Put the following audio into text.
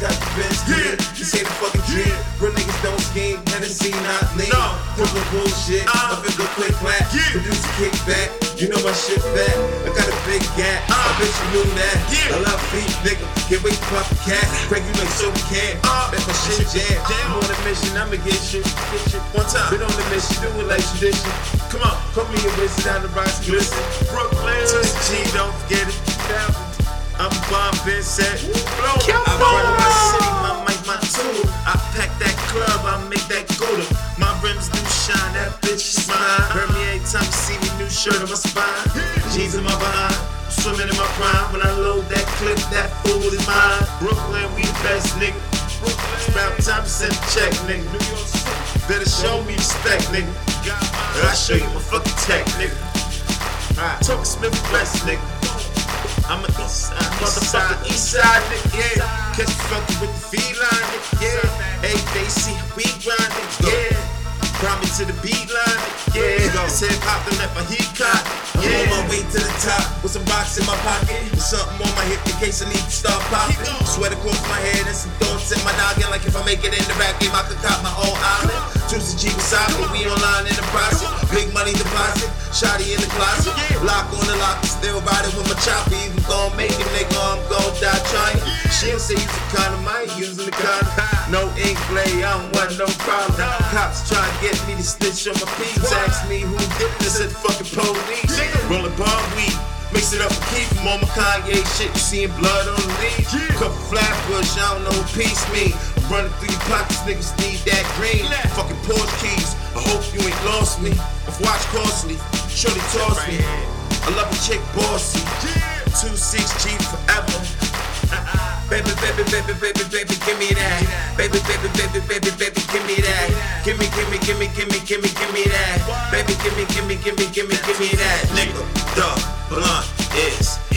got the best yeah. This ain't a fucking dream. Real niggas don't scheme, Hennessy not lean. No. Pulling bullshit, uh, I feel quick clap. Yeah. Produce a kickback, you know my shit fat. I got a big gap, uh, I bet you knew that. Yeah. I love feet, nigga. Can't wait to pop a cat. You like so we can. Uh, That's my shit jam. I'm on a mission, I'ma get you. Get you. One time. Been on the mission, do it like tradition. Come on, call me a wizard down the rocks, glisten. Brooklyn, G, don't forget it. I'm been set. Blow. I run my city, my mic, my tool. I pack that club, I make that go to. My rims do shine, that bitch smile. Heard me every time you see me, new shirt on my spine. Jeans in my behind, swimming in my prime. When I load that clip, that fool is mine. Brooklyn, we the best, nigga. It's about time to send a check, nigga. New York City. Better show me respect, nigga. I show you my fucking tech, nigga. Talk Smith West, nigga. I'm a east side, motherfucker, east side, nigga, yeah. Catch me fucking with the feline, nigga, yeah. Hey, they see we grind, nigga, yeah. Grind me to the beat line, yeah. This hip hop don't let my heat caught. I'm on my way to the top with some rocks in my pocket. With something on my hip in case I need to start popping. Sweat across my head and some thoughts in my noggin. Like if I make it in the rap game, I could cop my own island. Juicy G beside me, we online in the process. Big money deposit, shotty in the closet. Say you the kind of might using the kind of no ink play, I don't want no problem. Cops try to get me to snitch on my peeps. Ask me who did this at the fucking police. Rollin' bomb weed. Mix it up and keep 'em on my Kanye shit. You seeing blood on the leaves? Couple flatbush, I don't know what peace mean. Running through your pockets, niggas need that green. Fucking Porsche keys. I hope you ain't lost me. If watch costly, shorty toss me. I love a chick bossy. 2-6 G forever. Baby, baby, baby, baby, baby, give me that. Baby, baby, baby, baby, baby, give me that. Give me, give me, give me, give me, give me, give me that. Baby, give me, give me, give me, give me, give me that. Nigga, the blunt.